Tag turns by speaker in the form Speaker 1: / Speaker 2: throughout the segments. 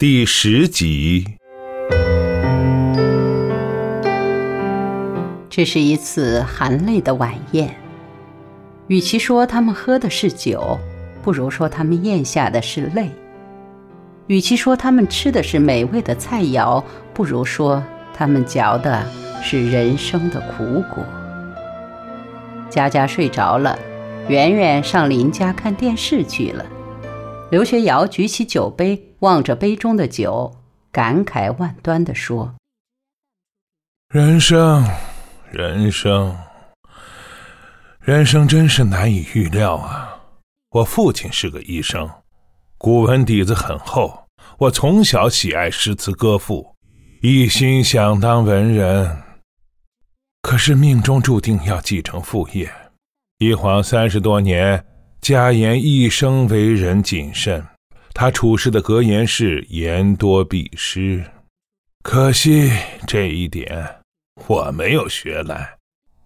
Speaker 1: 第十集。
Speaker 2: 这是一次含泪的晚宴。与其说他们喝的是酒，不如说他们咽下的是泪；与其说他们吃的是美味的菜肴，不如说他们嚼的是人生的苦果。佳佳睡着了，圆圆上邻家看电视去了。刘学尧举起酒杯，望着杯中的酒，感慨万端地说：“
Speaker 1: 人生，人生，人生真是难以预料啊！我父亲是个医生，古文底子很厚。我从小喜爱诗词歌赋，一心想当文人。可是命中注定要继承父业，一晃三十多年。”家言一生为人谨慎，他处事的格言是言多必失。可惜这一点我没有学来。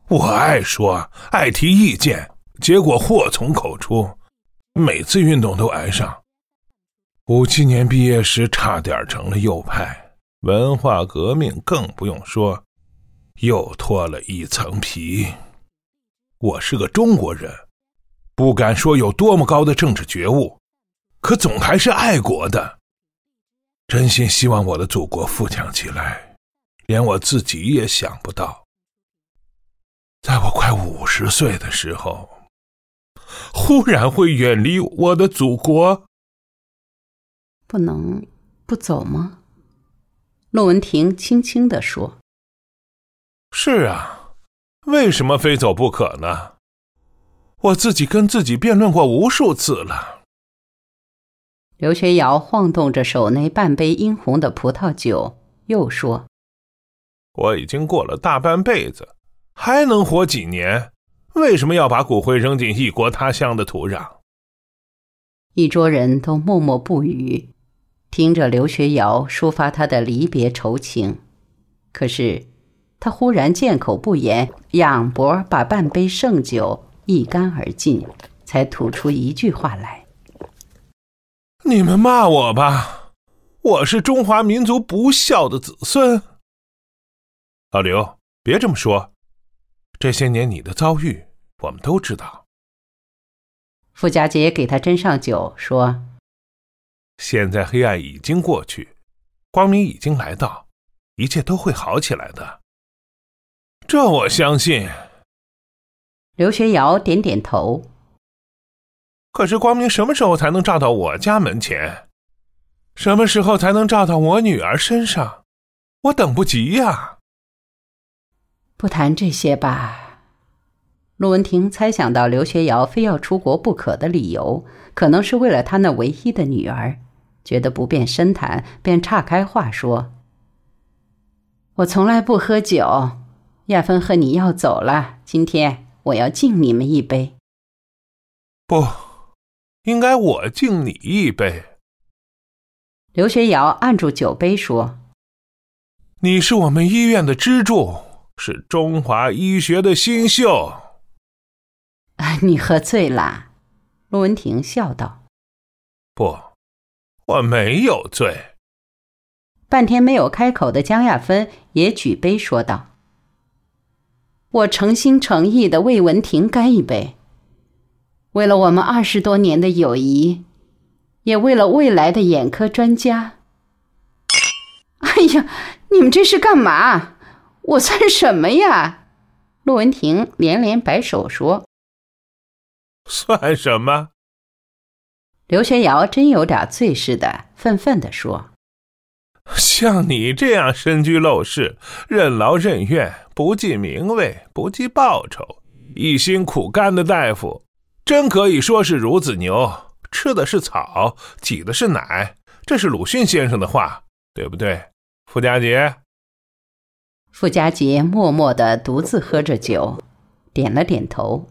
Speaker 1: 我爱说，爱提意见，结果祸从口出，每次运动都挨上。五七年毕业时，差点成了右派。文化革命更不用说，又脱了一层皮。我是个中国人。不敢说有多么高的政治觉悟，可总还是爱国的。真心希望我的祖国富强起来，连我自己也想不到，在我快五十岁的时候，忽然会远离我的祖国。
Speaker 2: 不能不走吗？骆文婷轻轻地说：“
Speaker 1: 是啊，为什么非走不可呢？”我自己跟自己辩论过无数次了。
Speaker 2: 刘学尧晃动着手内半杯殷红的葡萄酒，又说：“
Speaker 1: 我已经过了大半辈子，还能活几年？为什么要把骨灰扔进异国他乡的土壤？”
Speaker 2: 一桌人都默默不语，听着刘学尧抒发他的离别愁情。可是，他忽然缄口不言，仰脖把半杯剩酒。一干而尽，才吐出一句话来：“
Speaker 1: 你们骂我吧，我是中华民族不孝的子孙。”老刘，别这么说，这些年你的遭遇，我们都知道。
Speaker 2: 傅家杰给他斟上酒，说：“
Speaker 1: 现在黑暗已经过去，光明已经来到，一切都会好起来的。这我相信。”
Speaker 2: 刘学尧点点头。
Speaker 1: 可是光明什么时候才能照到我家门前？什么时候才能照到我女儿身上？我等不及呀！
Speaker 2: 不谈这些吧。陆文婷猜想到刘学尧非要出国不可的理由，可能是为了他那唯一的女儿，觉得不便深谈，便岔开话说：“我从来不喝酒，亚芬和你要走了，今天。”我要敬你们一杯。
Speaker 1: 不，应该我敬你一杯。
Speaker 2: 刘学尧按住酒杯说：“
Speaker 1: 你是我们医院的支柱，是中华医学的新秀。”
Speaker 2: 你喝醉了，陆文婷笑道：“
Speaker 1: 不，我没有醉。”
Speaker 2: 半天没有开口的江亚芬也举杯说道。我诚心诚意的为文婷干一杯。为了我们二十多年的友谊，也为了未来的眼科专家。哎呀，你们这是干嘛？我算什么呀？陆文婷连连摆手说：“
Speaker 1: 算什么？”
Speaker 2: 刘学尧真有点醉似的，愤愤地说。
Speaker 1: 像你这样身居陋室、任劳任怨、不计名位、不计报酬、一心苦干的大夫，真可以说是孺子牛，吃的是草，挤的是奶。这是鲁迅先生的话，对不对？傅家杰。
Speaker 2: 傅家杰默默的独自喝着酒，点了点头。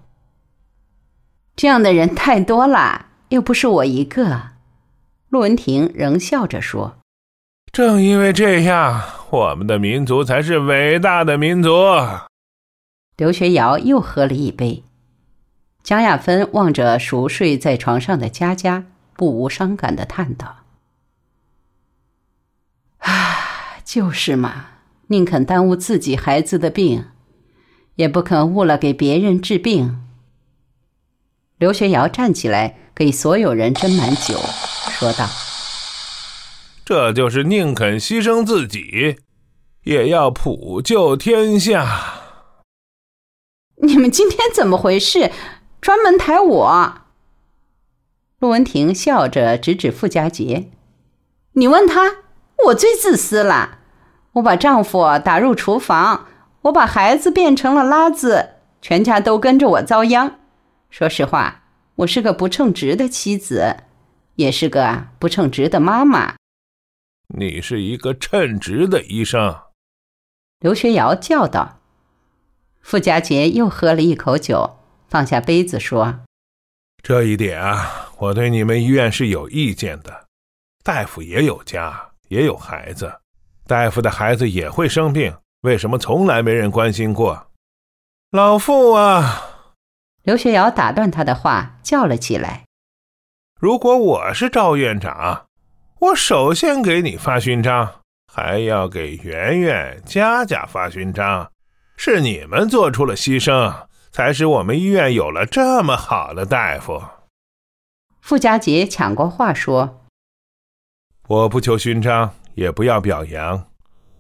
Speaker 2: 这样的人太多了，又不是我一个。陆文婷仍笑着说。
Speaker 1: 正因为这样，我们的民族才是伟大的民族。
Speaker 2: 刘学尧又喝了一杯。江亚芬望着熟睡在床上的佳佳，不无伤感的叹道：“就是嘛，宁肯耽误自己孩子的病，也不肯误了给别人治病。刘学尧站起来，给所有人斟满酒，说道：“
Speaker 1: 这就是宁肯牺牲自己，也要普救天下。”
Speaker 2: 你们今天怎么回事？专门抬我？陆文婷笑着指指傅家杰：“你问他，我最自私了。我把丈夫打入厨房，我把孩子变成了拉子，全家都跟着我遭殃。”说实话，我是个不称职的妻子，也是个不称职的妈妈。
Speaker 1: 你是一个称职的医生，
Speaker 2: 刘学尧叫道。傅家杰又喝了一口酒，放下杯子说：“
Speaker 1: 这一点啊，我对你们医院是有意见的。大夫也有家，也有孩子，大夫的孩子也会生病，为什么从来没人关心过？老傅啊！”
Speaker 2: 刘学尧打断他的话，叫了起来：“
Speaker 1: 如果我是赵院长，我首先给你发勋章，还要给圆圆、佳佳发勋章。是你们做出了牺牲，才使我们医院有了这么好的大夫。”
Speaker 2: 傅家杰抢过话说：“
Speaker 1: 我不求勋章，也不要表扬，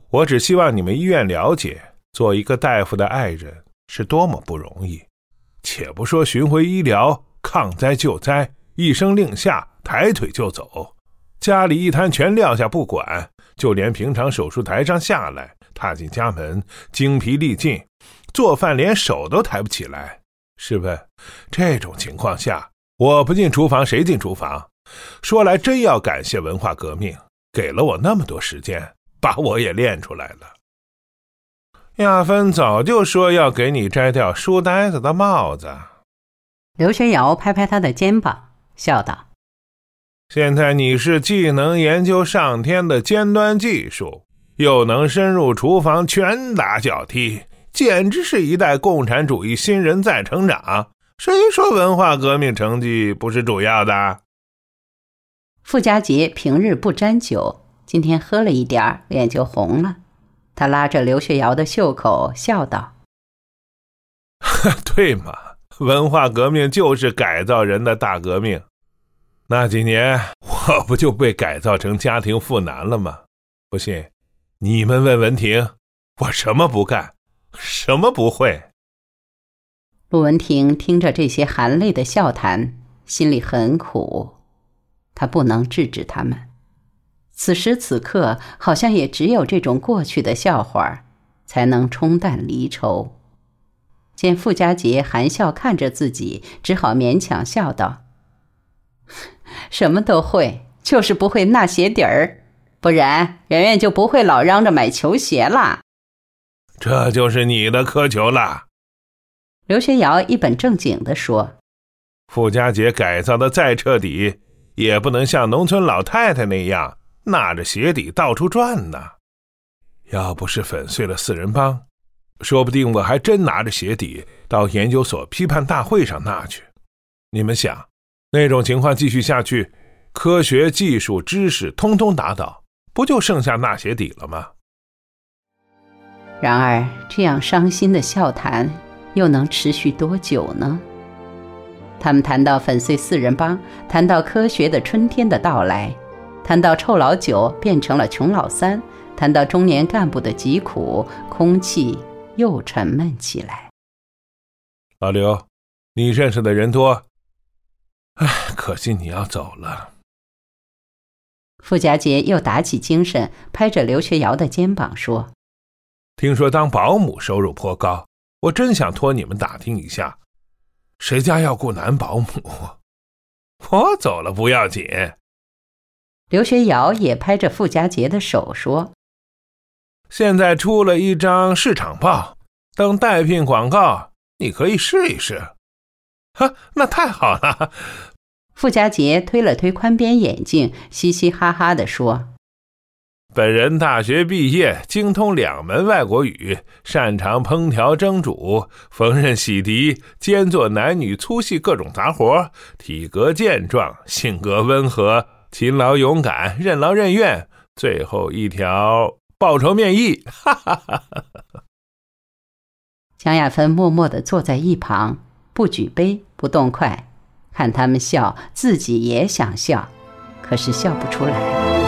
Speaker 1: 我只希望你们医院了解，做一个大夫的爱人是多么不容易。”且不说巡回医疗、抗灾救灾，一声令下，抬腿就走，家里一摊全撂下不管，就连平常手术台上下来，踏进家门，精疲力尽，做饭连手都抬不起来。试问，这种情况下，我不进厨房，谁进厨房？说来真要感谢文化革命，给了我那么多时间，把我也练出来了。亚芬早就说要给你摘掉书呆子的帽子。
Speaker 2: 刘学尧拍拍他的肩膀，笑道：“
Speaker 1: 现在你是既能研究上天的尖端技术，又能深入厨房拳打脚踢，简直是一代共产主义新人在成长。谁说文化革命成绩不是主要的？”
Speaker 2: 傅家杰平日不沾酒，今天喝了一点脸就红了。他拉着刘学尧的袖口，笑道：“
Speaker 1: 对嘛，文化革命就是改造人的大革命。那几年，我不就被改造成家庭妇男了吗？不信，你们问文婷，我什么不干，什么不会。”
Speaker 2: 陆文婷听着这些含泪的笑谈，心里很苦，她不能制止他们。此时此刻，好像也只有这种过去的笑话，才能冲淡离愁。见傅家杰含笑看着自己，只好勉强笑道：“ 什么都会，就是不会纳鞋底儿，不然圆圆就不会老嚷着买球鞋啦。”
Speaker 1: 这就是你的苛求了。”
Speaker 2: 刘学尧一本正经地说：“
Speaker 1: 傅家杰改造的再彻底，也不能像农村老太太那样。”纳着鞋底到处转呢，要不是粉碎了四人帮，说不定我还真拿着鞋底到研究所批判大会上纳去。你们想，那种情况继续下去，科学技术知识通通打倒，不就剩下纳鞋底了吗？
Speaker 2: 然而，这样伤心的笑谈又能持续多久呢？他们谈到粉碎四人帮，谈到科学的春天的到来。谈到臭老九变成了穷老三，谈到中年干部的疾苦，空气又沉闷起来。
Speaker 1: 老刘，你认识的人多，唉，可惜你要走了。
Speaker 2: 傅家杰又打起精神，拍着刘学尧的肩膀说：“
Speaker 1: 听说当保姆收入颇高，我真想托你们打听一下，谁家要雇男保姆？我走了不要紧。”
Speaker 2: 刘学尧也拍着傅家杰的手说：“
Speaker 1: 现在出了一张市场报，等代聘广告，你可以试一试。”哈，那太好了。
Speaker 2: 傅家杰推了推宽边眼镜，嘻嘻哈哈地说：“
Speaker 1: 本人大学毕业，精通两门外国语，擅长烹调蒸煮、缝纫洗涤，兼做男女粗细各种杂活，体格健壮，性格温和。”勤劳勇敢，任劳任怨，最后一条报仇面议。哈哈哈哈
Speaker 2: 哈！蒋亚芬默默地坐在一旁，不举杯，不动筷，看他们笑，自己也想笑，可是笑不出来。